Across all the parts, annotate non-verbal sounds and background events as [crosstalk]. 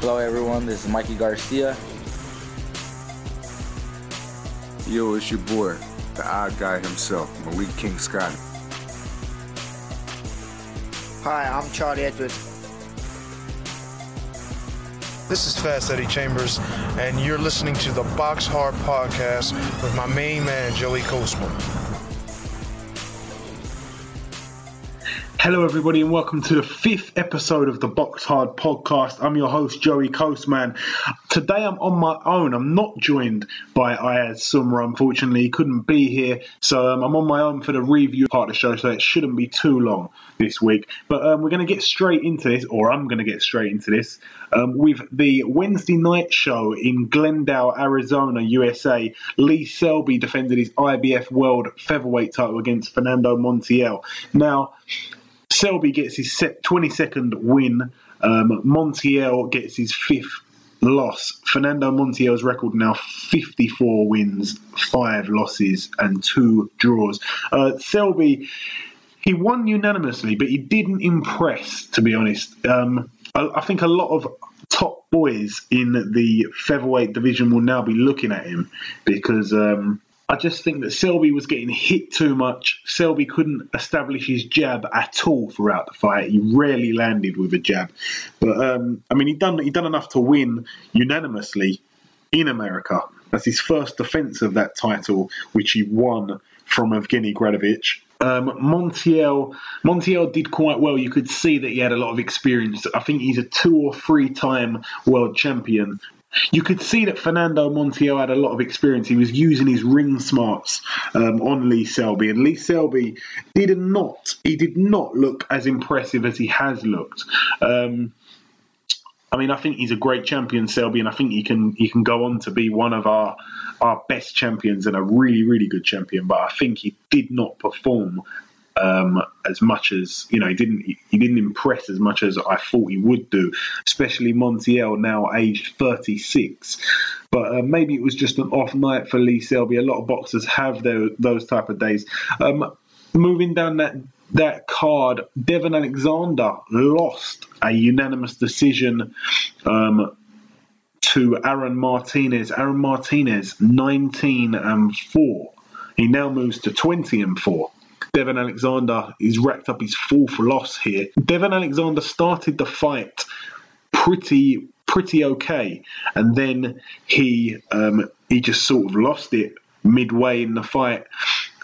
Hello, everyone. This is Mikey Garcia. Yo, it's your boy, the odd guy himself, Malik King Scott. Hi, I'm Charlie Edwards. This is Fast Eddie Chambers, and you're listening to the Box Hard Podcast with my main man, Joey Coastman. Hello, everybody, and welcome to the fifth episode of the Box Hard podcast. I'm your host, Joey Coastman. Today, I'm on my own. I'm not joined by Ayaz Sumra, unfortunately. He couldn't be here, so um, I'm on my own for the review part of the show, so it shouldn't be too long this week. But um, we're going to get straight into this, or I'm going to get straight into this, um, with the Wednesday night show in Glendale, Arizona, USA. Lee Selby defended his IBF World Featherweight title against Fernando Montiel. Now, Selby gets his 22nd win. Um, Montiel gets his fifth loss. Fernando Montiel's record now 54 wins, five losses, and two draws. Uh, Selby, he won unanimously, but he didn't impress, to be honest. Um, I, I think a lot of top boys in the featherweight division will now be looking at him because um, I just think that Selby was getting hit too much. Selby couldn't establish his jab at all throughout the fight. He rarely landed with a jab. But um, I mean, he done he done enough to win unanimously in America. That's his first defence of that title, which he won from Evgeny Gradovich. Um, Montiel Montiel did quite well. You could see that he had a lot of experience. I think he's a two or three time world champion, you could see that Fernando Montiel had a lot of experience. He was using his ring smarts um, on Lee Selby, and Lee Selby did not he did not look as impressive as he has looked. Um, I mean, I think he's a great champion, Selby, and I think he can he can go on to be one of our our best champions and a really really good champion. But I think he did not perform um, as much as you know he didn't he didn't impress as much as I thought he would do, especially Montiel now aged 36. But uh, maybe it was just an off night for Lee Selby. A lot of boxers have their, those type of days. Um, moving down that that card, Devon Alexander lost a unanimous decision. Um, to Aaron Martinez. Aaron Martinez, 19 and 4. He now moves to 20 and 4. Devon Alexander he's racked up his fourth loss here. Devon Alexander started the fight pretty pretty okay, and then he um, he just sort of lost it midway in the fight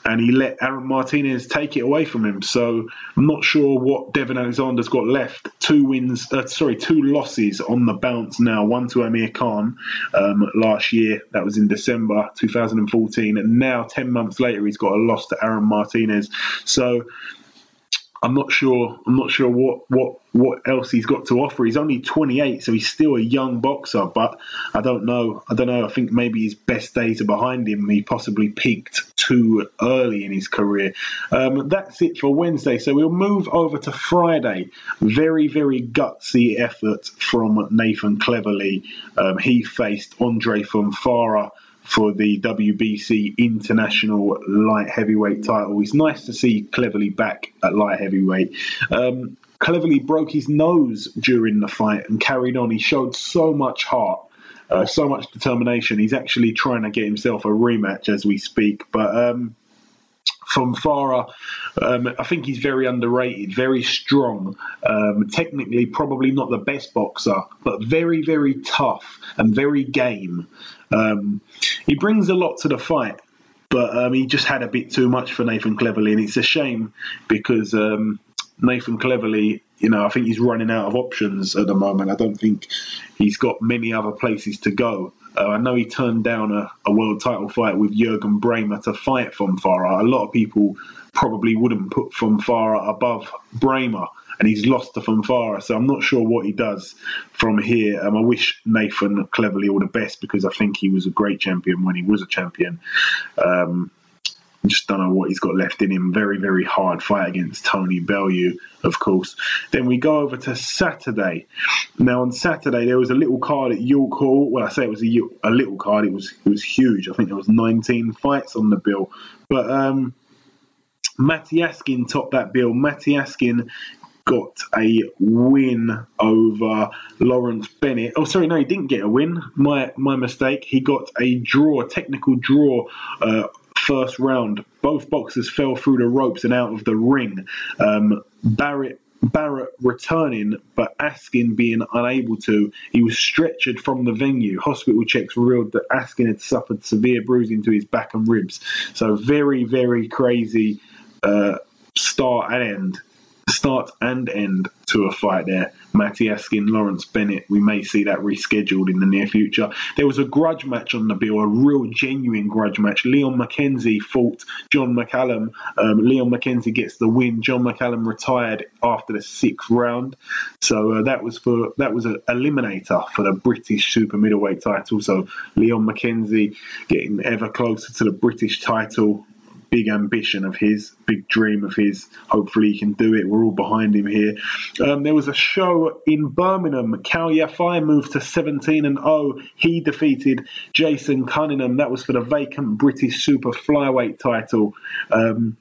and he let Aaron Martinez take it away from him. So I'm not sure what Devon Alexander's got left. Two wins, uh, sorry, two losses on the bounce now. One to Amir Khan um, last year, that was in December 2014, and now 10 months later, he's got a loss to Aaron Martinez. So I'm not sure. I'm not sure what what what else he's got to offer. He's only 28, so he's still a young boxer. But I don't know. I don't know. I think maybe his best days are behind him. He possibly peaked too early in his career. Um, that's it for Wednesday. So we'll move over to Friday. Very very gutsy effort from Nathan Cleverly. Um, he faced Andre Fonfara for the WBC International Light Heavyweight title. It's nice to see Cleverly back at light heavyweight. Um, Cleverly broke his nose during the fight and carried on. He showed so much heart. Uh, so much determination. He's actually trying to get himself a rematch as we speak. But um, Fonfara, um, I think he's very underrated, very strong. Um, technically, probably not the best boxer, but very, very tough and very game. Um, he brings a lot to the fight, but um, he just had a bit too much for Nathan Cleverly, and it's a shame because um, Nathan Cleverly, you know, I think he's running out of options at the moment. I don't think he's got many other places to go. Uh, I know he turned down a, a, world title fight with Jurgen Brähmer to fight Fonfara. A lot of people probably wouldn't put Fonfara above Brähmer and he's lost to Fonfara. So I'm not sure what he does from here. Um, I wish Nathan Cleverly all the best because I think he was a great champion when he was a champion. Um, just don't know what he's got left in him. Very, very hard fight against Tony Bellew, of course. Then we go over to Saturday. Now on Saturday there was a little card at York Hall. Well, I say it was a, a little card. It was it was huge. I think there was 19 fights on the bill. But um, Matty Askin topped that bill. Matty Askin got a win over Lawrence Bennett. Oh, sorry, no, he didn't get a win. My my mistake. He got a draw, technical draw. Uh, first round, both boxers fell through the ropes and out of the ring. Um, Barrett Barrett returning, but Askin being unable to. He was stretchered from the venue. Hospital checks revealed that Askin had suffered severe bruising to his back and ribs. So very, very crazy uh, start and end start and end to a fight there. Matty Lawrence Bennett, we may see that rescheduled in the near future. There was a grudge match on the bill, a real genuine grudge match. Leon McKenzie fought John McCallum. Um, Leon McKenzie gets the win. John McCallum retired after the sixth round. So uh, that was for that was an eliminator for the British super middleweight title. So Leon McKenzie getting ever closer to the British title big ambition of his, big dream of his. Hopefully, he can do it. We're all behind him here. Um, there was a show in Birmingham. Kal Yafai moved to 17 and 0. He defeated Jason Cunningham. That was for the vacant British super flyweight title. Um,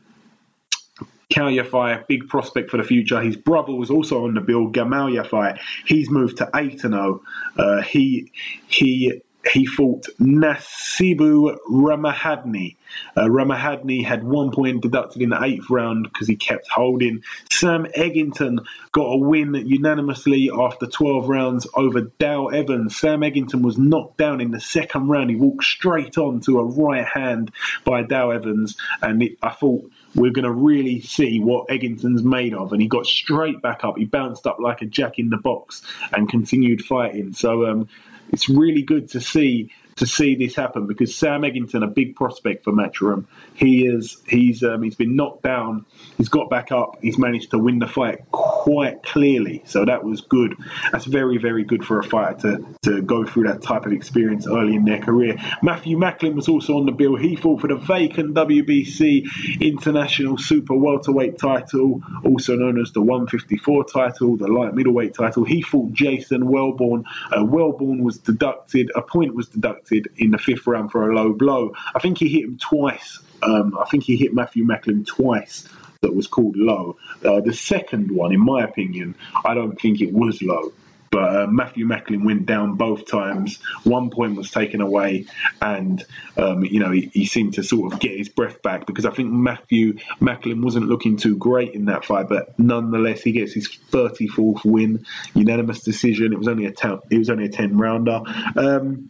Kal Yafai, big prospect for the future. His brother was also on the bill, Gamal Yafai. He's moved to 8 and 0. Uh, he he he fought Nasibu Ramahadni. Uh, Ramahadni had one point deducted in the eighth round because he kept holding. Sam Eggington got a win unanimously after 12 rounds over Dale Evans. Sam Eggington was knocked down in the second round. He walked straight on to a right hand by Dale Evans, and it, I thought we're going to really see what Eggington's made of. And he got straight back up. He bounced up like a jack in the box and continued fighting. So um, it's really good to see to see this happen because Sam Eggington, a big prospect for Matchroom, he is he's um, he's been knocked down, he's got back up, he's managed to win the fight quite clearly. So that was good. That's very very good for a fighter to to go through that type of experience early in their career. Matthew Macklin was also on the bill. He fought for the vacant WBC International Super Welterweight title, also known as the 154 title, the light middleweight title. He fought Jason Welborn. Uh, Welborn was deducted, a point was deducted in the fifth round for a low blow. I think he hit him twice. Um, I think he hit Matthew Macklin twice. That was called low. Uh, the second one, in my opinion, I don't think it was low. But uh, Matthew Macklin went down both times. One point was taken away, and um, you know he, he, seemed to sort of get his breath back because I think Matthew Macklin wasn't looking too great in that fight. But nonetheless, he gets his 34th win, unanimous decision. It was only a ten, it was only a 10 rounder. Um,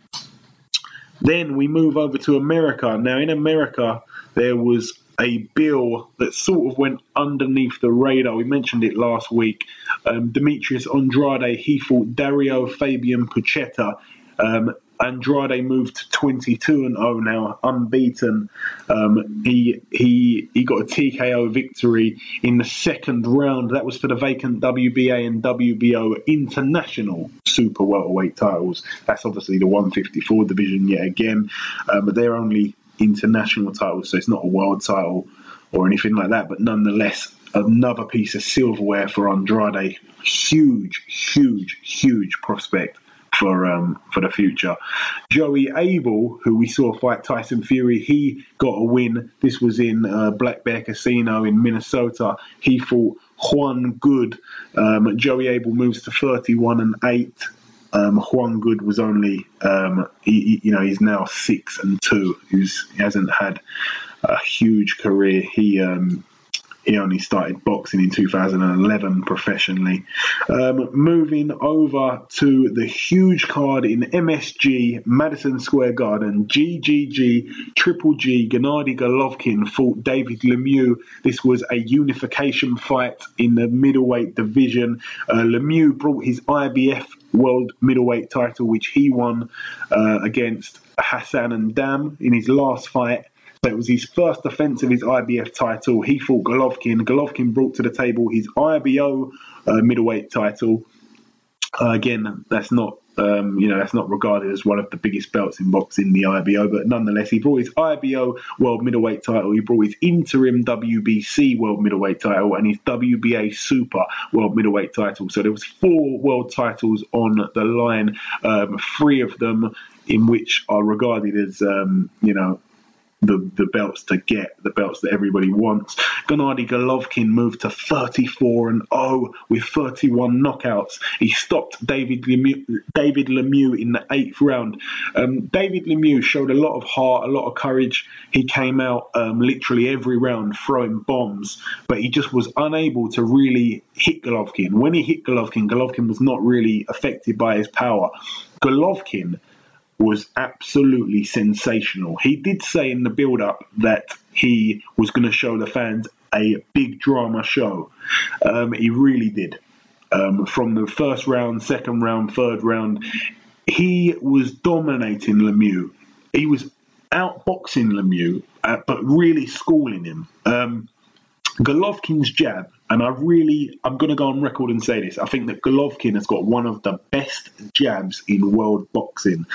then we move over to America. Now, in America, there was a bill that sort of went underneath the radar. We mentioned it last week. Um, Demetrius Andrade, he fought Dario Fabian Pucheta. Um, Andrade moved to 22 and 0 now, unbeaten. Um, he he he got a TKO victory in the second round. That was for the vacant WBA and WBO international super welterweight titles. That's obviously the 154 division yet again, um, but they're only international titles, so it's not a world title or anything like that. But nonetheless, another piece of silverware for Andrade. Huge, huge, huge prospect for um, for the future. Joey Abell, who we saw fight Tyson Fury, he got a win. This was in uh, Black Bear Casino in Minnesota. He fought Juan Good. Um, Joey Abell moves to 31 and 8. Um, Juan Good was only, um, he, you know, he's now six and two. He's, he hasn't had a huge career. He um, he only started boxing in 2011 professionally. Um, moving over to the huge card in MSG, Madison Square Garden, GGG, Triple G, Gennady Golovkin fought David Lemieux. This was a unification fight in the middleweight division. Uh, Lemieux brought his IBF World Middleweight title, which he won uh, against Hassan N'Dam in his last fight. So it was his first defence of his IBF title. He fought Golovkin. Golovkin brought to the table his IBO uh, middleweight title. Uh, again, that's not um, you know that's not regarded as one of the biggest belts in boxing, the IBO, but nonetheless, he brought his IBO world middleweight title. He brought his interim WBC world middleweight title and his WBA super world middleweight title. So there was four world titles on the line. Um, three of them in which are regarded as um, you know the, the belts to get, the belts that everybody wants. Gennady Golovkin moved to 34 and 0 with 31 knockouts. He stopped David Lemieux, David Lemieux in the eighth round. Um, David Lemieux showed a lot of heart, a lot of courage. He came out um, literally every round throwing bombs, but he just was unable to really hit Golovkin. When he hit Golovkin, Golovkin was not really affected by his power. Golovkin was absolutely sensational. He did say in the build up that he was going to show the fans a big drama show. Um, he really did. Um, from the first round, second round, third round, he was dominating Lemieux. He was outboxing Lemieux, uh, but really schooling him. Um, Golovkin's jab, and I really, I'm going to go on record and say this. I think that Golovkin has got one of the best jabs in world boxing.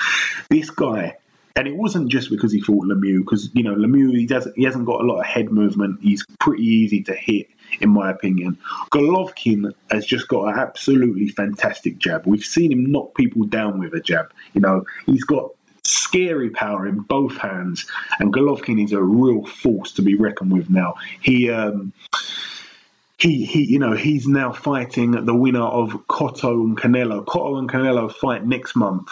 This guy, and it wasn't just because he fought Lemieux, because you know Lemieux he doesn't, he hasn't got a lot of head movement. He's pretty easy to hit, in my opinion. Golovkin has just got an absolutely fantastic jab. We've seen him knock people down with a jab. You know, he's got scary power in both hands, and Golovkin is a real force to be reckoned with now. He. Um, he, he, you know, he's now fighting the winner of Cotto and Canelo. Cotto and Canelo fight next month.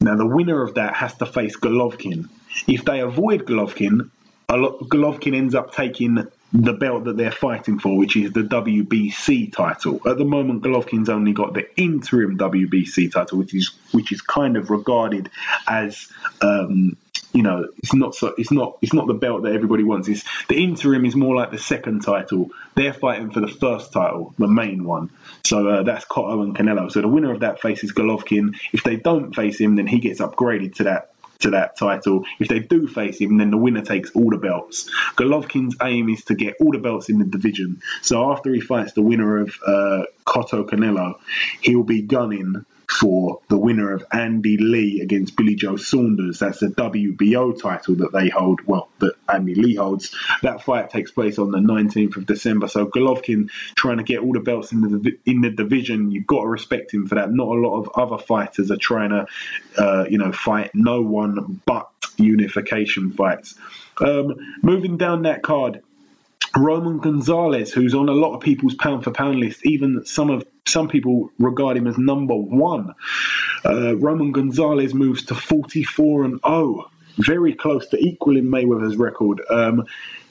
Now, the winner of that has to face Golovkin. If they avoid Golovkin, Golovkin ends up taking the belt that they're fighting for, which is the WBC title. At the moment, Golovkin's only got the interim WBC title, which is which is kind of regarded as um, you know it's not so it's not it's not the belt that everybody wants. It's the interim is more like the second title. They're fighting for the first title, the main one. So uh, that's Cotto and Canelo. So the winner of that faces Golovkin. If they don't face him, then he gets upgraded to that to that title. If they do face him, then the winner takes all the belts. Golovkin's aim is to get all the belts in the division. So after he fights the winner of uh, Cotto Canelo, he'll be gunning for the winner of Andy Lee against Billy Joe Saunders. That's the WBO title that they hold. Well, that Andy Lee holds. That fight takes place on the 19th of December. So Golovkin trying to get all the belts in the in the division. You've got to respect him for that. Not a lot of other fighters are trying to, uh, you know, fight no one but unification fights. Um, moving down that card. Roman Gonzalez, who's on a lot of people's pound for pound list, even some of some people regard him as number one. Uh, Roman Gonzalez moves to 44 and 0, very close to equaling Mayweather's record. Um,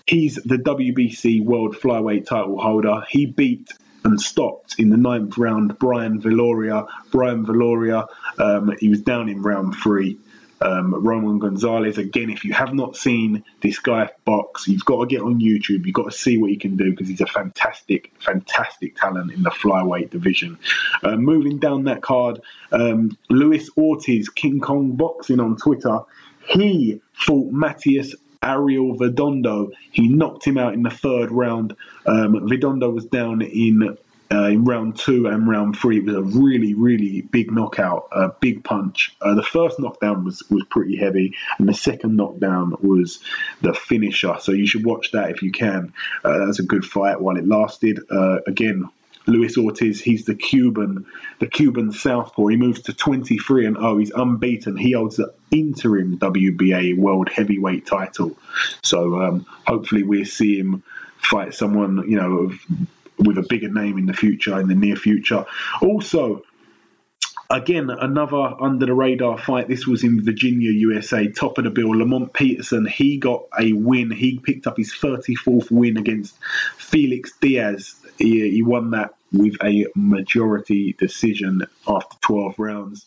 he's the WBC World Flyweight title holder. He beat and stopped in the ninth round Brian Viloria. Brian Viloria, um, he was down in round three um, Roman Gonzalez. Again, if you have not seen this guy box, you've got to get on YouTube. You've got to see what he can do because he's a fantastic, fantastic talent in the flyweight division. Uh, moving down that card, um, Luis Ortiz, King Kong Boxing on Twitter. He fought Matthias Ariel Vidondo. He knocked him out in the third round. Um, Redondo was down in uh, in round two and round three. It was a really, really big knockout, a big punch. Uh, the first knockdown was, was pretty heavy, and the second knockdown was the finisher. So you should watch that if you can. Uh, that's a good fight while it lasted. Uh, again, Luis Ortiz, he's the Cuban, the Cuban southpaw. He moves to 23 and oh, he's unbeaten. He holds the interim WBA World Heavyweight title. So um, hopefully we'll see him fight someone, you know, of with a bigger name in the future, in the near future. Also, again, another under the radar fight. This was in Virginia, USA, top of the bill. Lamont Peterson, he got a win. He picked up his 34th win against Felix Diaz. He, he won that with a majority decision after 12 rounds.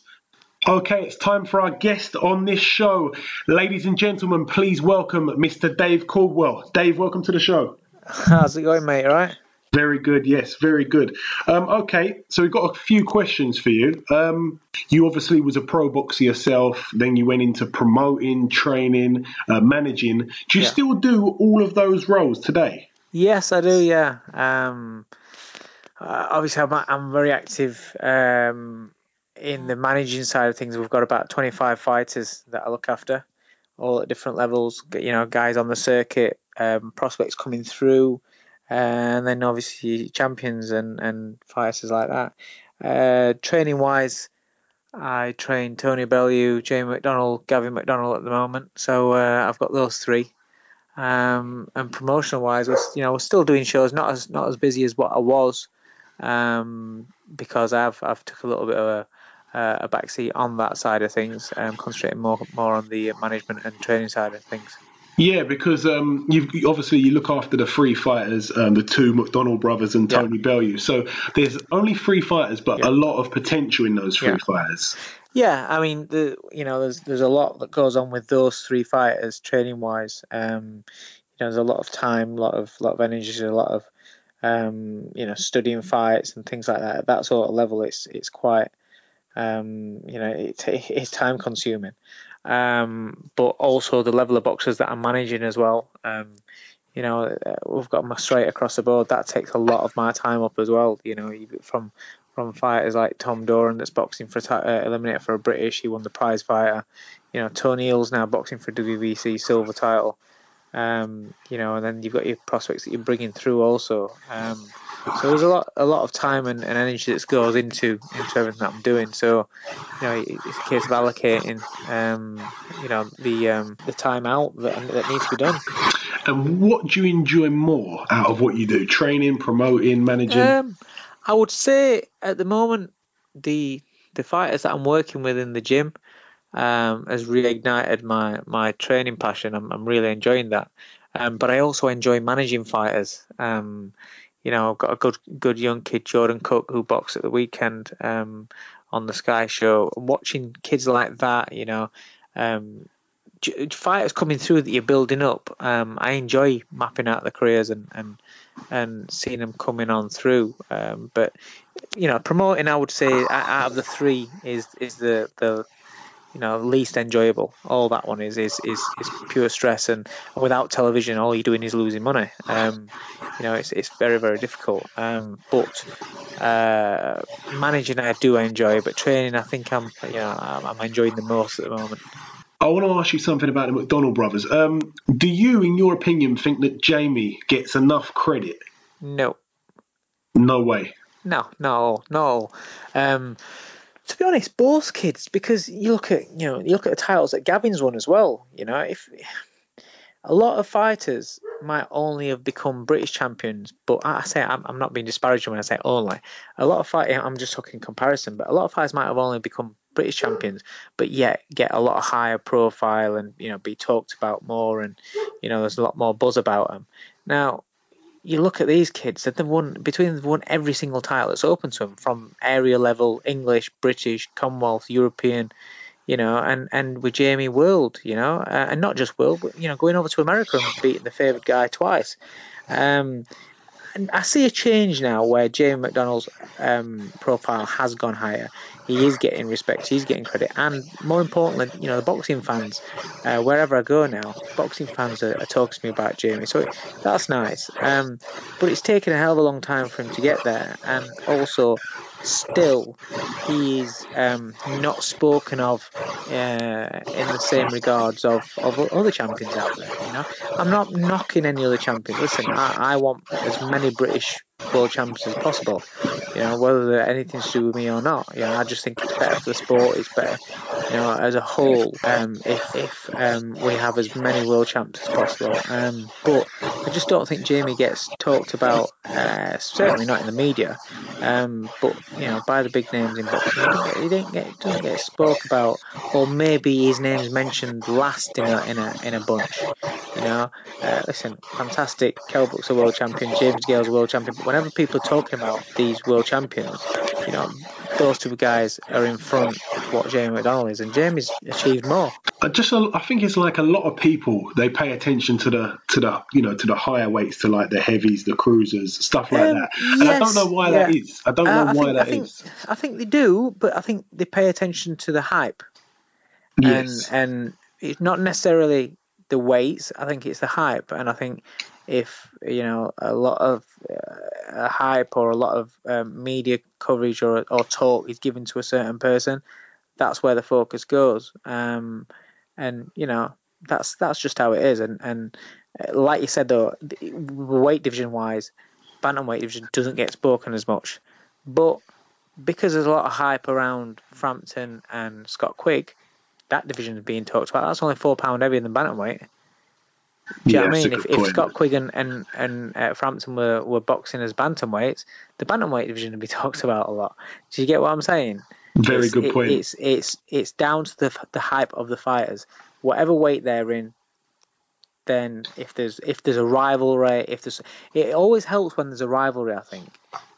Okay, it's time for our guest on this show. Ladies and gentlemen, please welcome Mr. Dave Coldwell. Dave, welcome to the show. [laughs] How's it going, mate? All right? Very good. Yes, very good. Um, okay, so we've got a few questions for you. Um, you obviously was a pro boxer yourself. Then you went into promoting, training, uh, managing. Do you yeah. still do all of those roles today? Yes, I do. Yeah. Um, uh, obviously, I'm, I'm, very active um, in the managing side of things. We've got about 25 fighters that I look after, all at different levels. You know, guys on the circuit, um, prospects coming through and then obviously champions and and fighters like that. Uh, training wise, I train Tony Bellew, Jamie McDonnell, Gavin McDonnell at the moment. So uh, I've got those three. Um, and promotional wise, we're you know we're still doing shows, not as not as busy as what I was, um, because I've I've took a little bit of a a backseat on that side of things, concentrating more more on the management and training side of things. Yeah, because um, you've obviously you look after the three fighters, um, the two McDonnell brothers and Tony yeah. Bellew. So there's only three fighters, but yeah. a lot of potential in those three yeah. fighters. Yeah, I mean, the you know, there's there's a lot that goes on with those three fighters training wise. Um, you know, there's a lot of time, a lot of lot of energy, a lot of um, you know, studying fights and things like that. At that sort of level, it's it's quite um, you know, it, [laughs] it's time consuming um, but also the level of boxers that I'm managing as well. Um, you know, uh, we've got my straight across the board. That takes a lot of my time up as well. You know, from from fighters like Tom Doran that's boxing for uh, eliminator for a British. He won the prize fighter. You know, Tony Hill's now boxing for WBC silver title. Um, you know, and then you've got your prospects that you're bringing through also. Um, so there's a lot, a lot of time and, and energy that goes into into everything that I'm doing. So, you know, it's a case of allocating, um, you know, the um, the time out that, that needs to be done. And what do you enjoy more out of what you do? Training, promoting, managing. Um, I would say at the moment the the fighters that I'm working with in the gym um, has reignited my my training passion. I'm, I'm really enjoying that. Um, but I also enjoy managing fighters. Um, you know, I've got a good good young kid, Jordan Cook, who boxed at the weekend um, on the Sky Show. Watching kids like that, you know, um, fighters coming through that you're building up. Um, I enjoy mapping out the careers and and and seeing them coming on through. Um, but you know, promoting, I would say, out of the three, is is the the you know least enjoyable. All that one is is is, is pure stress, and without television, all you're doing is losing money. Um, you know, it's it's very very difficult. Um, but uh, managing, I do enjoy, but training, I think I'm you know I'm, I'm enjoying the most at the moment. I want to ask you something about the McDonnell brothers. Um, do you, in your opinion, think that Jamie gets enough credit? No. No way. No, no, no. Um, to be honest, both kids, because you look at you know you look at the titles that Gavin's won as well. You know, if a lot of fighters might only have become British champions, but I say I'm, I'm not being disparaging when I say only. A lot of fighters, I'm just talking comparison, but a lot of fighters might have only become British champions, but yet get a lot higher profile and you know be talked about more, and you know there's a lot more buzz about them. Now you look at these kids they've won between they've won every single title that's open to them from area level, English, British, Commonwealth, European, you know, and and with Jamie World, you know, uh, and not just World, but you know, going over to America and beating the favoured guy twice. Um, I see a change now where Jamie McDonnell's um, profile has gone higher. He is getting respect, he's getting credit, and more importantly, you know, the boxing fans, uh, wherever I go now, boxing fans are, are, talking to me about Jamie, so it, that's nice. Um, but it's taken a hell of a long time for him to get there, and also, still, he's um, not spoken of uh, in the same regards of, of other champions out there. You know, I'm not knocking any other champions. Listen, I, I want as many British world champions as possible. You know, whether anything to do with me or not. You know, I just think it's better for the sport. It's better, you know, as a whole. Um, if if um, we have as many world champs as possible. Um, but I just don't think Jamie gets talked about. Uh, certainly not in the media. Um, but you know, by the big names in boxing, he don't get, doesn't get spoke about, or maybe his name's mentioned last in a in a in a bunch. You know, uh, listen, fantastic. Kell Brook's a world champion. James Gale's a world champion. Whenever people are talking about these world champions, you know, those two guys are in front of what Jamie McDonnell is, and Jamie's achieved more. I just, I think it's like a lot of people they pay attention to the to the you know to the higher weights, to like the heavies, the cruisers, stuff like um, that. And yes, I don't know why yeah. that is. I don't know uh, I why think, that I think, is. I think they do, but I think they pay attention to the hype. Yes. And and it's not necessarily the weights. I think it's the hype, and I think if you know a lot of uh, hype or a lot of um, media coverage or or talk is given to a certain person, that's where the focus goes. Um, and you know that's that's just how it is. And and uh, like you said though, weight division wise, bantamweight division doesn't get spoken as much, but because there's a lot of hype around Frampton and Scott Quigg, that division is being talked about. That's only four pound heavier than bantamweight. Do you know what I mean? If, if. Scott Quigan and and uh, Frampton were, were boxing as bantamweights, the bantamweight division would be [laughs] talked about a lot. Do you get what I'm saying? Very It's- good it- point. It's it's it's down to the the hype of the fighters. Whatever weight they're in, then if there's if there's a rivalry, if there's it always helps when there's a rivalry. I think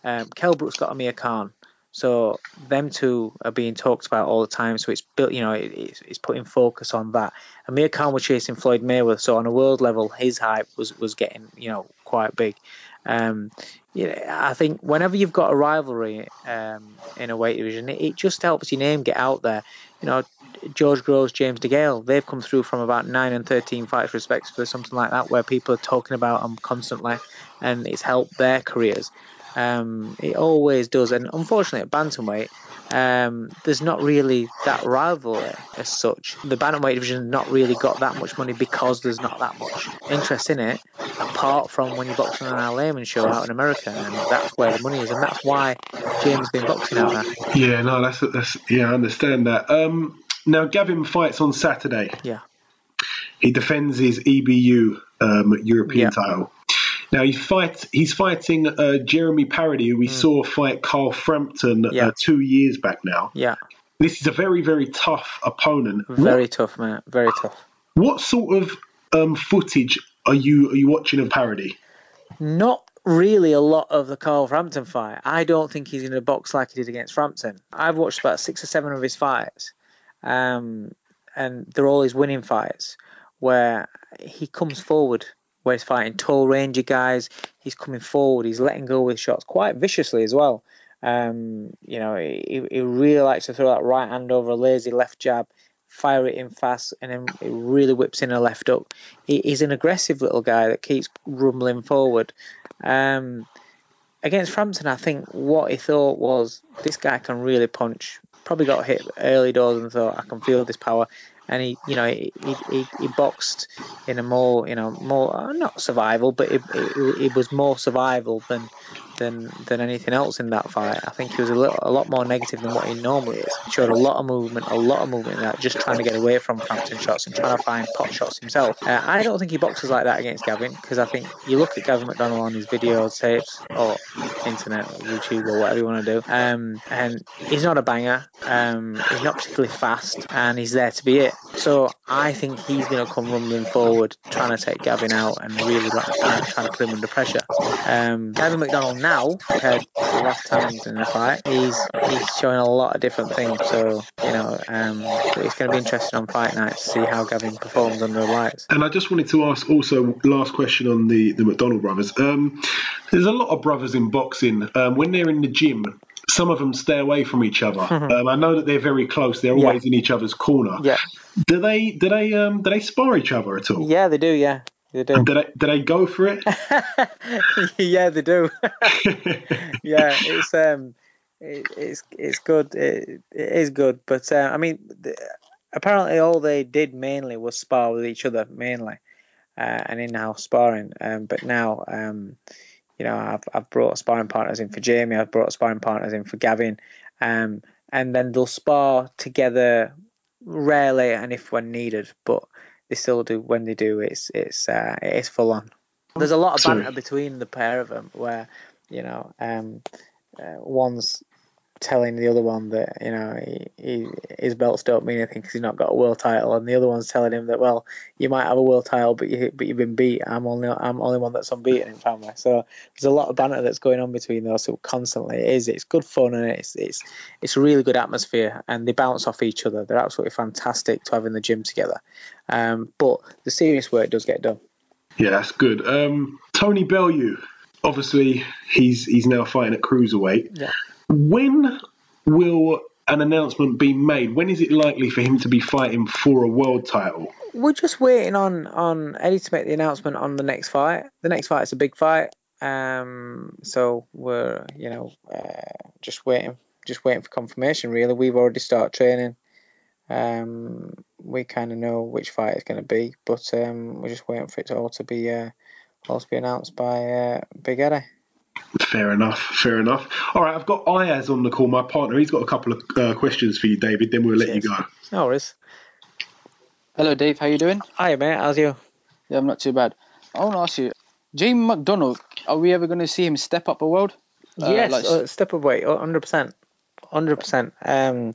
um, Kell Brook's got Amir Khan, so them two are being talked about all the time. So it's built, you know, it, it's, it's putting focus on that. Amir Khan was chasing Floyd Mayweather, so on a world level, his hype was was getting you know quite big. Um, yeah, I think whenever you've got a rivalry um, in a weight division, it, it just helps your name get out there. You know, George Groves, James DeGale, they've come through from about nine and thirteen fights respectively, something like that, where people are talking about them constantly, and it's helped their careers. Um, it always does, and unfortunately at bantamweight, um, there's not really that rivalry as such. The bantamweight division has not really got that much money because there's not that much interest in it, apart from when you're boxing on an Al Haymon show out in America, and that's where the money is, and that's why James has been boxing out there. Yeah, no, that's that's yeah, I understand that. Um, now Gavin fights on Saturday. Yeah. He defends his EBU um, European Yeah. title. Now he fights. He's fighting uh, Jeremy Parodi, who we saw fight Carl Frampton Mm. Yeah. uh, two years back. Now Yeah, this is a very very tough opponent. very tough, man. Very tough. What, what sort of um, footage are you are you watching of Parodi? Not really a lot of the Carl Frampton fight. I don't think he's going to box like he did against Frampton. I've watched about six or seven of his fights, um, and they're all his winning fights where he comes forward, where he's fighting tall, rangy guys. He's coming forward. He's letting go with shots quite viciously as well. Um, you know, he, he really likes to throw that right hand over a lazy left jab, fire it in fast, and then it really whips in a left hook. He, he's an aggressive little guy that keeps rumbling forward. Um, against Frampton, I think what he thought was this guy can really punch. Probably got hit early doors and thought I can feel this power. And he, you know, he, he, he- boxed in a more, you know, more uh, not survival, but it, it, it was more survival than than than anything else in that fight. I think he was a little, a lot more negative than what he normally is. He showed a lot of movement, a lot of movement in that, just trying to get away from Frampton shots and trying to find pot shots himself. Uh, I don't think he boxes like that against Gavin because I think you look at Gavin McDonnell on his video tapes, or internet, or YouTube, or whatever you want to do, um, and he's not a banger. Um, he's not particularly fast, and he's there to be it. So I think he's going to come rumbling forward, trying to take Gavin out and really trying to put him under pressure. Um, Gavin McDonnell now, compared to the last time he in the fight, he's he's showing a lot of different things. So you know, um, it's going to be interesting on fight night to see how Gavin performs under the lights. And I just wanted to ask also last question on the the McDonnell brothers. Um, there's a lot of brothers in boxing. Um, when they're in the gym, some of them stay away from each other. [laughs] um, I know that they're very close. They're Yeah. always in each other's corner. Yeah, Do they do they um do they spar each other at all? yeah, they do. Yeah, they do. Do they do they go for it? [laughs] yeah, they do. [laughs] yeah, it's um, it, it's it's good. It, it is good, but uh, I mean, the, apparently all they did mainly was spar with each other mainly, uh, and in-house sparring. Um, but now, um, you know, I've I've brought sparring partners in for Jamie. I've brought sparring partners in for Gavin, um, and then they'll spar together rarely and if when needed, but they still do when they do. It's it's uh, it's full on. There's a lot of Sorry. banter between the pair of them where you know um, uh, one's telling the other one that you know he, he, his belts don't mean anything because he's not got a world title, and the other one's telling him that well you might have a world title but you but you've been beat. I'm only I'm only one that's unbeaten in family. So there's a lot of banter that's going on between those two constantly. It is it's good fun and it's it's it's a really good atmosphere and they bounce off each other. They're absolutely fantastic to have in the gym together. Um, but the serious work does get done. Yeah, that's good. Um, Tony Bellew, obviously he's he's now fighting at cruiserweight. Yeah. When will an announcement be made? When is it likely for him to be fighting for a world title? We're just waiting on on Eddie to make the announcement on the next fight. The next fight is a big fight, um, so we're you know uh, just waiting, just waiting for confirmation. Really, we've already started training. Um, we kind of know which fight it's going to be, but um, we're just waiting for it all to be uh, all to be announced by uh, Big Eddie. Fair enough. Fair enough. All right, I've got Ayaz on the call, my partner. He's got a couple of uh, questions for you, David. Then we'll let you go. No worries. Hello, Dave. How you doing? Hi mate, how's you? Yeah, I'm not too bad. I want to ask you, Jamie McDonnell, are we ever going to see him step up a world? Uh, yes, like- uh, step away, hundred percent, hundred percent. Um,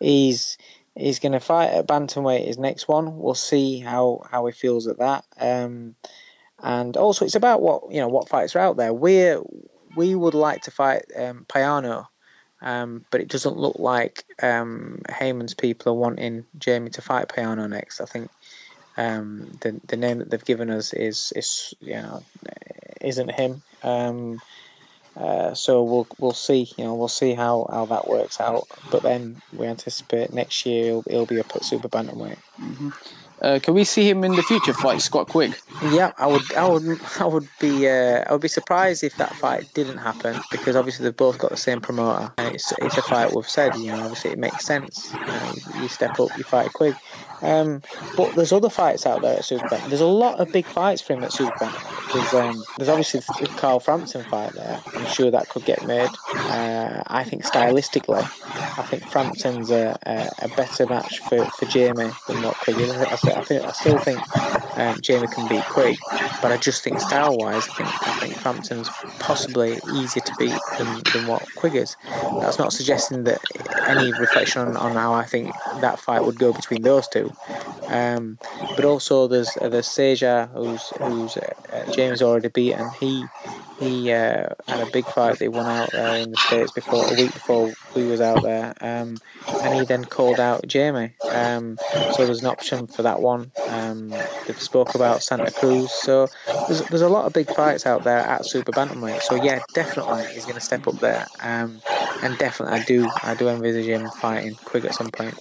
he's he's going to fight at bantamweight. His next one, we'll see how how he feels at that. Um, and also it's about what you know what fights are out there. We we would like to fight um, Payano, um, but it doesn't look like um, Haymon's people are wanting Jamie to fight Payano next. I think um, the the name that they've given us is is you know isn't him. Um, uh, so we'll we'll see, you know, we'll see how, how that works out. But then we anticipate next year it'll, he'll be at super bantamweight. Uh, can we see him in the future fight Scott Quigg? Yeah, I would, I would, I would be, uh, I would be surprised if that fight didn't happen because obviously they've both got the same promoter and it's it's a fight we've said, you know, obviously it makes sense. You, know, you step up, you fight Quigg. Um, but there's other fights out there at Super Bantamweight. There's a lot of big fights for him at Super Bantamweight. There's, um, there's obviously the Carl Frampton fight there. I'm sure that could get made. Uh, I think stylistically, I think Frampton's a, a, a better match for, for Jamie than what Quigg is. I, I, think, I still think um, Jamie can beat Quigg, but I just think style-wise, I think, I think Frampton's possibly easier to beat than, than what Quigg is. That's not suggesting that any reflection on, on how I think that fight would go between those two. Um, but also there's uh, there's Seja who's who's uh, James already beaten. He he uh, had a big fight. They won out there in the states before a week before we was out there, um, and he then called out Jamie. Um, so there's an option for that one. Um, they've spoke about Santa Cruz. So there's there's a lot of big fights out there at super bantamweight. So yeah, definitely he's going to step up there. Um, and definitely I do I do envisage him fighting Quigg at some point.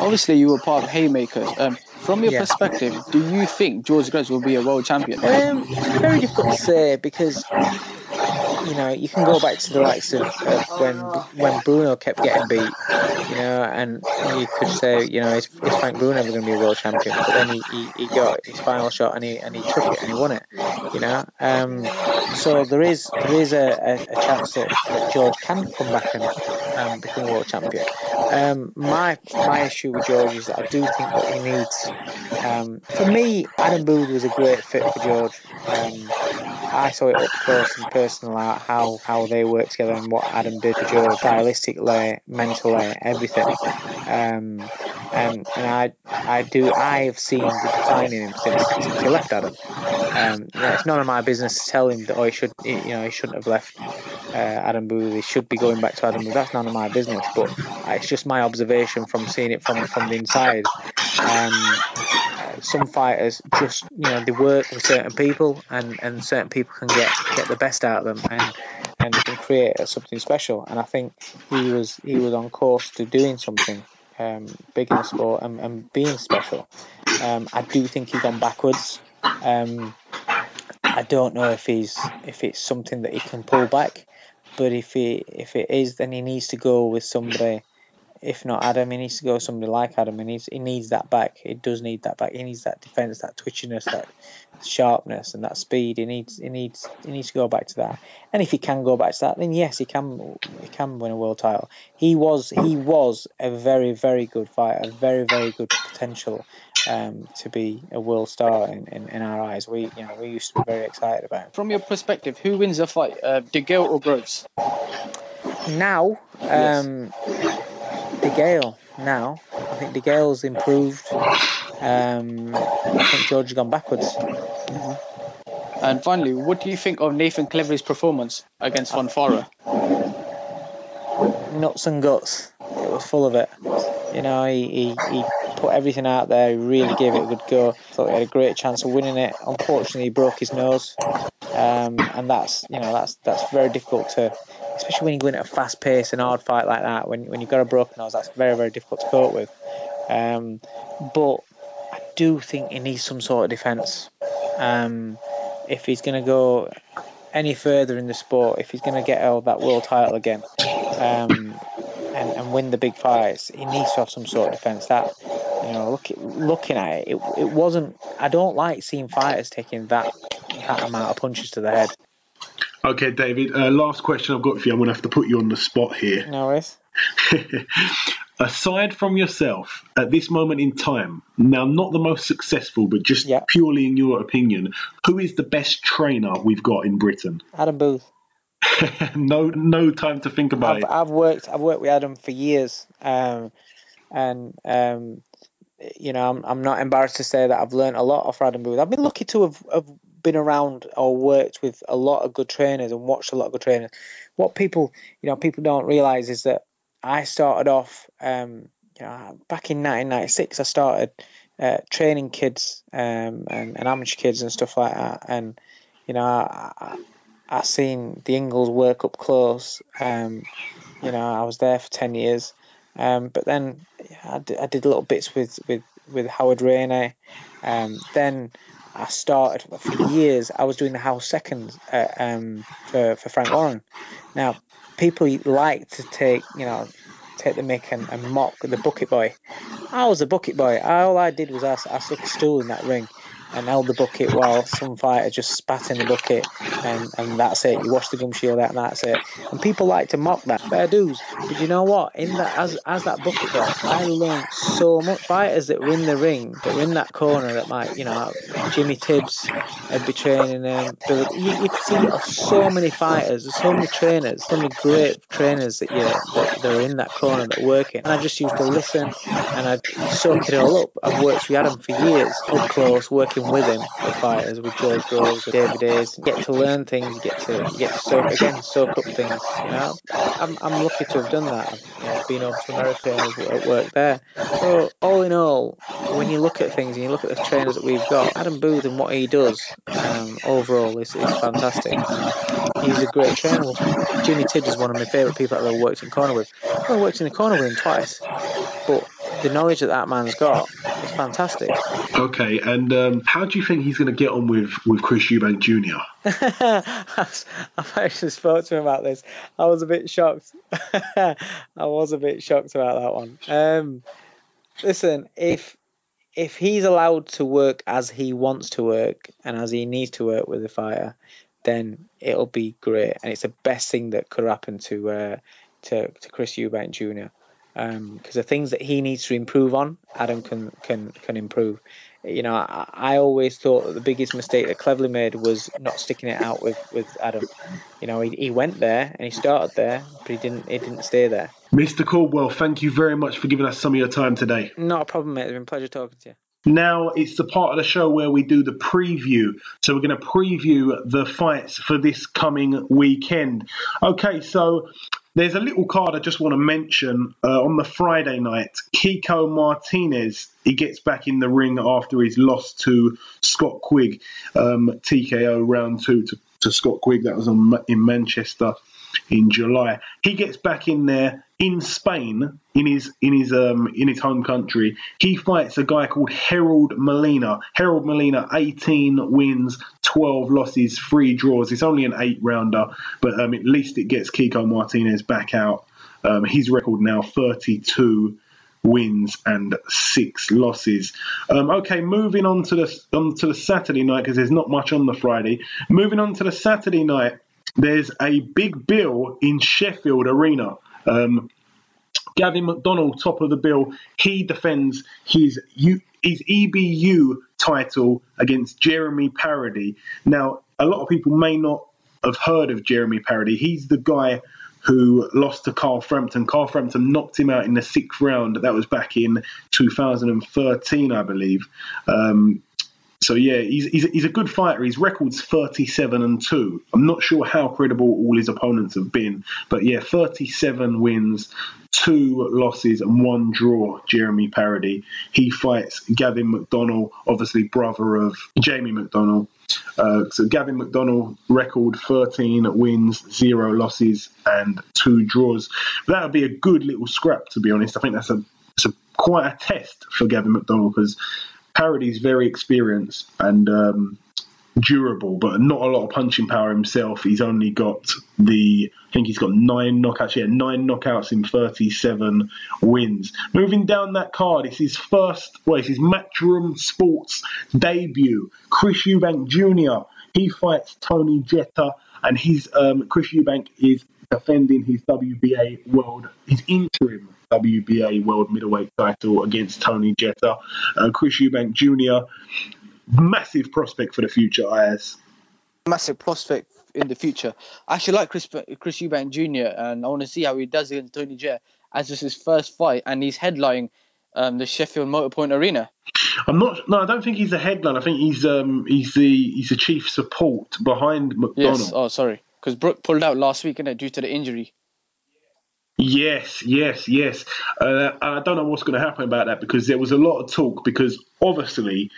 Obviously, you were part of Haymakers. Um, from your Yeah. perspective, do you think George Groves will be a world champion? Um, very difficult to say because you know you can go back to the likes of, of when when Bruno kept getting beat, you know, and you could say you know is, is Frank Bruno ever going to be a world champion? But then he, he, he got his final shot and he and he took it and he won it, you know. Um, so there is there is a, a, a chance that, that George can come back and um, become a world champion. Um, my my issue with George is that I do think that he needs. Um, for me, Adam Booth was a great fit for George. I saw it up close and personal how, how they work together and what Adam did for George, stylistically, mentally, everything. Um, and and I I do I have seen the decline in him since, he left Adam. Um, it's none of my business to tell him that oh he should you know he shouldn't have left uh, Adam Booth. He should be going back to Adam Booth. That's none of my business. But it's just my observation from seeing it from from the inside. Um, uh, some fighters just you know they work with certain people and, and certain people can get, get the best out of them and and they can create something special and I think he was he was on course to doing something um, big in the sport and, and being special. Um, I do think he's gone backwards. Um, I don't know if he's if it's something that he can pull back, but if he if it is, then he needs to go with somebody. If not Adam, he needs to go somebody like Adam. He needs he needs that back. He does need that back. He needs that defense, that twitchiness, that sharpness, and that speed. He needs he needs he needs to go back to that. And if he can go back to that, then yes, he can he can win a world title. He was he was a very very good fighter, very very good potential um, to be a world star in, in, in our eyes. We you know we used to be very excited about him. From your perspective, who wins the fight, uh, De Gale or Groves? Now, um, De Gale. Now, I think De Gale's improved. Um, I think George has gone backwards. And finally, what do you think of Nathan Cleverly's performance against Fonfara? Nuts and guts. It was full of it. You know, he, he, he put everything out there. He really gave it a good go. Thought he had a great chance of winning it. Unfortunately, he broke his nose, um, and that's you know that's that's very difficult to, especially when you go at a fast pace and hard fight like that. When when you've got a broken nose, that's very very difficult to cope with. Um, but I do think he needs some sort of defence. Um, if he's going to go any further in the sport, if he's going to get all that world title again, um, and, and win the big fights, he needs to have some sort of defence. That you know, look, looking at it, it, it wasn't. I don't like seeing fighters taking that that amount of punches to the head. Okay, David. Uh, last question I've got for you. I'm going to have to put you on the spot here. No worries. [laughs] aside from yourself, at this moment in time, now not the most successful, but just Yeah. purely in your opinion, who is the best trainer we've got in Britain? Adam Booth. [laughs] no, no time to think about I've, it. I've worked I've worked with Adam for years, um, and um, you know I'm I'm not embarrassed to say that I've learned a lot off Adam Booth. I've been lucky to have, have been around or worked with a lot of good trainers and watched a lot of good trainers. What people you know people don't realise is that I started off um, you know back in 1996. I started uh, training kids um, and, and amateur kids and stuff like that, and you know I, I, I seen the Ingles work up close. Um, you know, I was there for ten years, um, but then I did, I did little bits with with with Howard Rainey. Um, then I started for years. I was doing the house seconds uh, um, for for Frank Warren. Now, people like to take you know take the mick and, and mock the bucket boy. I was a bucket boy. All I did was I, I stuck a stool in that ring and held the bucket while some fighter just spat in the bucket and, and that's it. You wash the gum shield out and that's it. And people like to mock that. Fair dues. But you know what? In that as as that bucket boy, I learned so much. Fighters that were in the ring, that were in that corner that might, you know, Jimmy Tibbs would be training them. Billy- You, you could see so many fighters, there's so many trainers, so many great trainers that you that, that are in that corner that are working. And I just used to listen and I'd soak it all up. I've worked with Adam for years, up close, working with him, the fighters, with George Groves, with David Hayes. Get to learn things, you get to you get to soak again, soak up things. You know, I'm I'm lucky to have done that. I've you know, been over to America and worked- worked there. So all in all, when you look at things and you look at the trainers that we've got, Adam Booth and what he does um, overall is, is fantastic. He's a great trainer. Jimmy Tibbs is one of my favourite people I've ever worked in corner with. I've worked in the corner with him twice, but the knowledge that that man's got is fantastic. Okay, and um, how do you think he's going to get on with, with Chris Eubank Jr.? [laughs] I've actually spoke to him about this. I was a bit shocked. [laughs] I was a bit shocked about that one. Um, listen, if if he's allowed to work as he wants to work and as he needs to work with a fighter, then it'll be great, and it's the best thing that could happen to uh, to to Chris Eubank Jr. Um, because the things that he needs to improve on, Adam can can can improve. You know, I, I always thought that the biggest mistake that Cleverly made was not sticking it out with, with Adam. You know, he, he went there and he started there, but he didn't he didn't stay there. Mr. Coldwell, thank you very much for giving us some of your time today. Not a problem, mate. It's been a pleasure talking to you. Now it's the part of the show where we do the preview. So we're going to preview the fights for this coming weekend. Okay, so there's a little card I just want to mention. Uh, on the Friday night, Kiko Martinez he gets back in the ring after his loss to Scott Quigg, um, TKO round two to, to Scott Quigg. That was on, in Manchester in July. He gets back in there in Spain, in his in his um in his home country. He fights a guy called Harold Molina. Harold Molina, 18 wins, 12 losses, three draws. It's only an eight rounder, but um, at least it gets Kiko Martinez back out. Um, his record now 32 wins and six losses. Um, okay, moving on to the on to the Saturday night because there's not much on the Friday. Moving on to the Saturday night, there's a big bill in Sheffield Arena. Um, Gavin McDonnell, top of the bill, he defends his U, his EBU title against Jeremy Parodi. Now, a lot of people may not have heard of Jeremy Parodi. He's the guy who lost to Carl Frampton. Carl Frampton knocked him out in the sixth round. That was back in 2013, I believe. Um, so yeah, he's, he's he's a good fighter. His record's 37 and two. I'm not sure how credible all his opponents have been, but yeah, 37 wins, two losses, and one draw. Jeremy Parodi. He fights Gavin McDonnell, obviously brother of Jamie McDonnell. Uh, so Gavin McDonnell record 13 wins, zero losses, and two draws. That would be a good little scrap, to be honest. I think that's a, it's a quite a test for Gavin McDonnell because Parodi's very experienced and um, durable, but not a lot of punching power himself. He's only got the, I think he's got nine knockouts. Yeah, nine knockouts in 37 wins. Moving down that card, it's his first, well, it's his Matchroom Sports debut. Chris Eubank Jr. He fights Tony Jetta, and he's um, Chris Eubank is defending his WBA world, his interim WBA world middleweight title against Tony Jetta. Uh, Chris Eubank Jr., massive prospect for the future, Ayaz. Massive prospect in the future. I actually like Chris Chris Eubank Jr. and I want to see how he does against Tony Jetta as this is his first fight and he's headlining um, the Sheffield Motorpoint Arena. I'm not. No, I don't think he's a headline. I think he's um he's the he's the chief support behind McDonnell. Yes. Oh, sorry, because Brook pulled out last week, innit, due to the injury. Yes, yes, yes. Uh, I don't know what's going to happen about that because there was a lot of talk. Because obviously,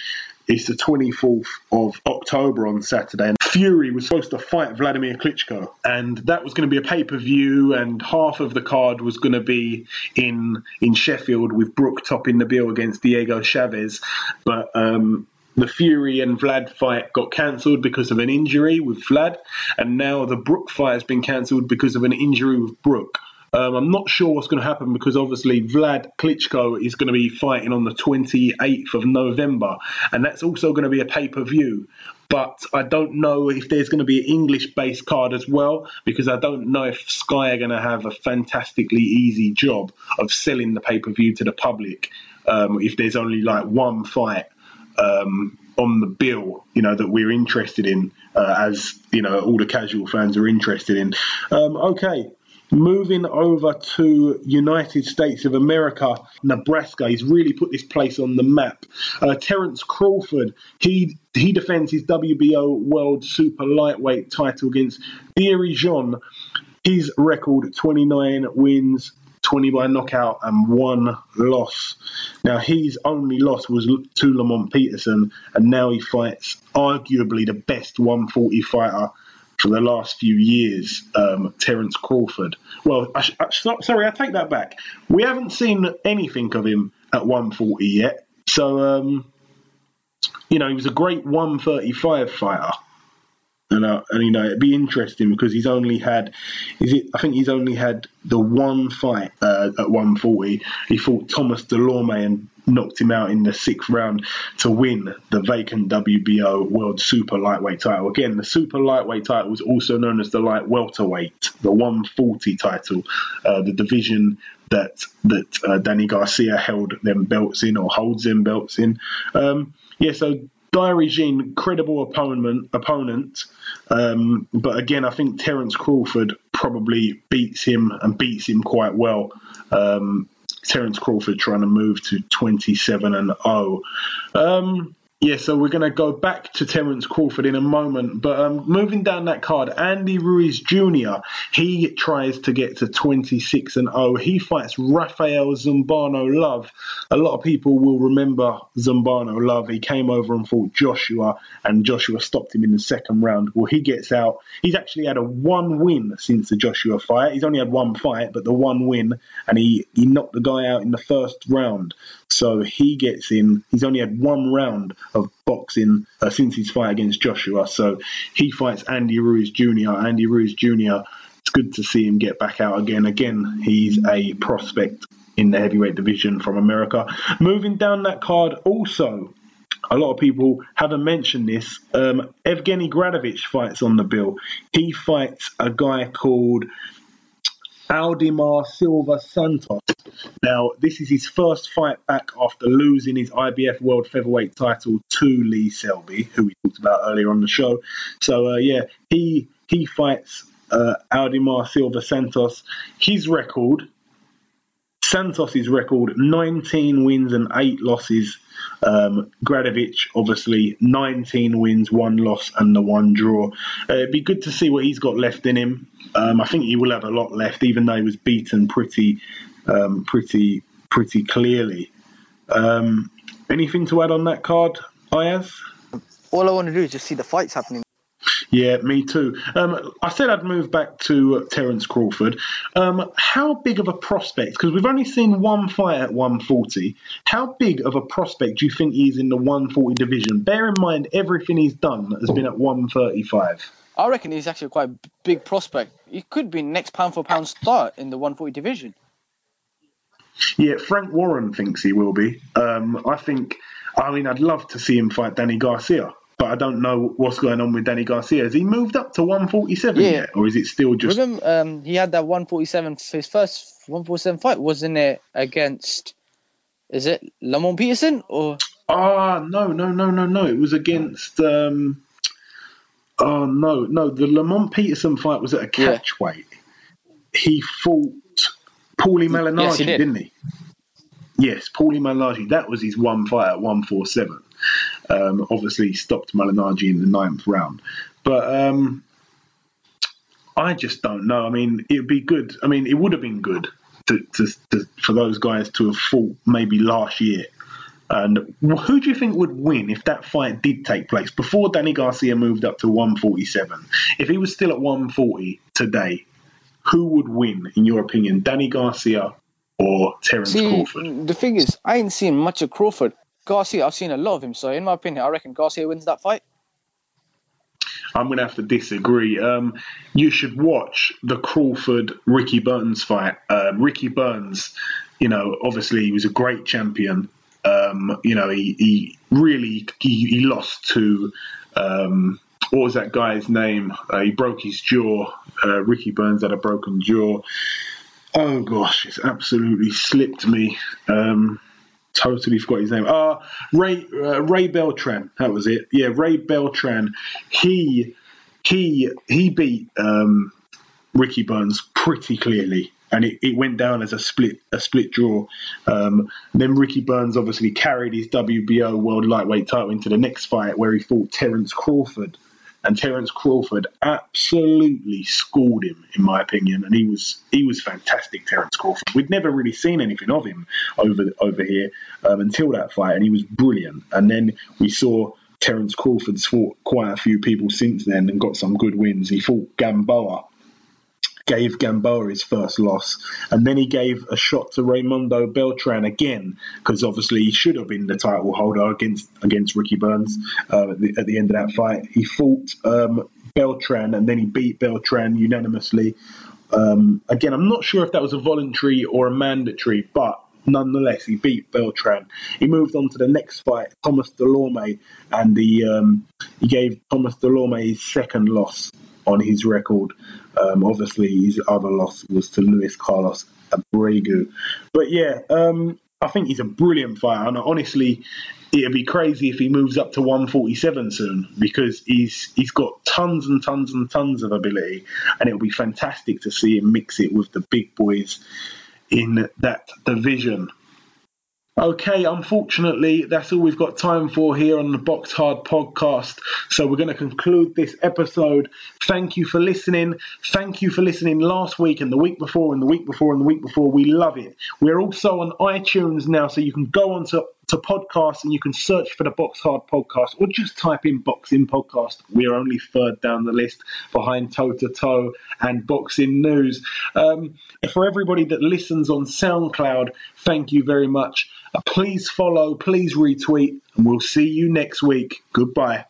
it's the 24th of October on Saturday, and Fury was supposed to fight Vladimir Klitschko, and that was going to be a pay per view, and half of the card was going to be in in Sheffield with Brook topping the bill against Diego Chavez, but. Um, the Fury and Vlad fight got cancelled because of an injury with Vlad, and now the Brook fight has been cancelled because of an injury with Brook. Um, I'm not sure what's going to happen because obviously Vlad Klitschko is going to be fighting on the 28th of November, and that's also going to be a pay per view. But I don't know if there's going to be an English based card as well because I don't know if Sky are going to have a fantastically easy job of selling the pay per view to the public um, if there's only like one fight. Um, on the bill, you know, that we're interested in, uh, as you know, all the casual fans are interested in. Um, okay, Moving over to United States of America, Nebraska, he's really put this place on the map. Uh, Terence Crawford, he he defends his WBO World Super Lightweight title against Dierry Jean. His record 29 wins, 20 by knockout, and one loss. Now, his only loss was to Lamont Peterson, and now he fights arguably the best 140 fighter for the last few years, um, Terence Crawford. Well, I, I, sorry, I take that back. We haven't seen anything of him at 140 yet. So, um, you know, he was a great 135 fighter. And, uh, and you know it'd be interesting because he's only had, is it? I think he's only had the one fight uh, at 140. He fought Thomas Dulorme and knocked him out in the sixth round to win the vacant WBO World Super Lightweight title. Again, the Super Lightweight title was also known as the Light Welterweight, the 140 title, uh, the division that that uh, Danny Garcia held them belts in or holds them belts in. Um, yeah, so Dierry Jean, credible opponent, opponent. Um, but again, I think Terence Crawford probably beats him and beats him quite well. Um, Terence Crawford trying to move to 27 and 0. Um, yeah, so we're going to go back to Terence Crawford in a moment. But um, moving down that card, Andy Ruiz Jr., he tries to get to 26 and 0. He fights Rafael Zumbano Love. A lot of people will remember Zumbano Love. He came over and fought Joshua, and Joshua stopped him in the second round. Well, he gets out. He's actually had a one win since the Joshua fight. He's only had one fight, but the one win, and he, he knocked the guy out in the first round. So he gets in. He's only had one round of boxing uh, since his fight against Joshua. So he fights Andy Ruiz Jr. Andy Ruiz Jr. It's good to see him get back out again. Again, he's a prospect in the heavyweight division from America. Moving down that card, also a lot of people haven't mentioned this. Um, Evgeny Gradovich fights on the bill. He fights a guy called Aldemar Silva Santos. Now, this is his first fight back after losing his IBF World Featherweight title to Lee Selby, who we talked about earlier on the show. So, uh, yeah, he he fights uh, Aldemar Silva Santos. His record, Santos's record, 19 wins and 8 losses. Um, Gradovich, obviously, 19 wins, 1 loss, and the 1 draw. Uh, it'd be good to see what he's got left in him. Um, I think he will have a lot left, even though he was beaten pretty, um, pretty, pretty clearly. Um, anything to add on that card, Ayaz? All I want to do is just see the fights happening. Yeah, me too. Um, I said I'd move back to uh, Terence Crawford. Um, how big of a prospect? Because we've only seen one fight at 140. How big of a prospect do you think he is in the 140 division? Bear in mind everything he's done has been at 135. I reckon he's actually quite a big prospect. He could be next pound for pound start in the 140 division. Yeah, Frank Warren thinks he will be. Um, I think. I mean, I'd love to see him fight Danny Garcia. but I don't know what's going on with Danny Garcia. Has he moved up to 147 Yeah. yet, or is it still just? Remember, um, he had that 147. His first 147 fight wasn't it against? Is it Lamont Peterson or? Ah, no, no, no, no, no. It was against. Um, oh no, no. The Lamont Peterson fight was at a Yeah. catch weight. He fought Paulie Malignaggi, Yes, he did. didn't he? Yes, Paulie Malignaggi. That was his one fight at 147. Um, obviously, he stopped Malignaggi in the ninth round. But um, I just don't know. I mean, it'd be good. I mean, it would have been good to, to, to, for those guys to have fought maybe last year. And who do you think would win if that fight did take place before Danny Garcia moved up to 147? If he was still at 140 today, who would win, in your opinion, Danny Garcia or Terence See, Crawford? the thing is, I ain't seen much of Crawford. Garcia, I've seen a lot of him. So in my opinion, I reckon Garcia wins that fight. I'm going to have to disagree. Um, you should watch the Crawford Ricky Burns fight. Um, Ricky Burns, you know, obviously he was a great champion. Um, you know, he, he really he, he lost to um, what was that guy's name? Uh, he broke his jaw. Uh, Ricky Burns had a broken jaw. Oh gosh, it's absolutely slipped me. Um, totally forgot his name. Ah, Ray uh, Ray Beltran. That was it. Yeah, Ray Beltran. He he he beat um, Ricky Burns pretty clearly, and it, it went down as a split a split draw. Um, then Ricky Burns obviously carried his WBO World Lightweight title into the next fight where he fought Terence Crawford. And Terence Crawford absolutely schooled him, in my opinion, and he was he was fantastic. Terence Crawford. We'd never really seen anything of him over over here um, until that fight, and he was brilliant. And then we saw Terence Crawford's fought quite a few people since then and got some good wins. He fought Gamboa, gave Gamboa his first loss, and then he gave a shot to Raimundo Beltran again because obviously he should have been the title holder against against Ricky Burns uh, at, the, at the end of that fight. He fought um, Beltran and then he beat Beltran unanimously. Um, again, I'm not sure if that was a voluntary or a mandatory, but nonetheless, he beat Beltran. He moved on to the next fight, Thomas Dulorme, and he um, he gave Thomas Dulorme his second loss on his record. Um, obviously, his other loss was to Luis Carlos Abregu. But yeah, um, I think he's a brilliant fighter, and honestly, it'd be crazy if he moves up to 147 soon because he's he's got tons and tons and tons of ability, and it'll be fantastic to see him mix it with the big boys in that division. Okay, unfortunately, that's all we've got time for here on the Box Hard podcast. So we're going to conclude this episode. Thank you for listening. Thank you for listening last week and the week before and the week before and the week before. We love it. We're also on iTunes now, so you can go on to, podcasts and you can search for the Box Hard podcast or just type in Boxing Podcast. We're only third down the list behind Toe to Toe and Boxing News. Um, for everybody that listens on SoundCloud, thank you very much. Uh, please follow, please retweet, and we'll see you next week. Goodbye.